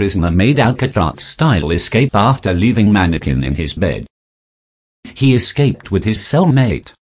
prisoner made Alcatraz-style escape after leaving mannequin in his bed. He escaped with his cellmate,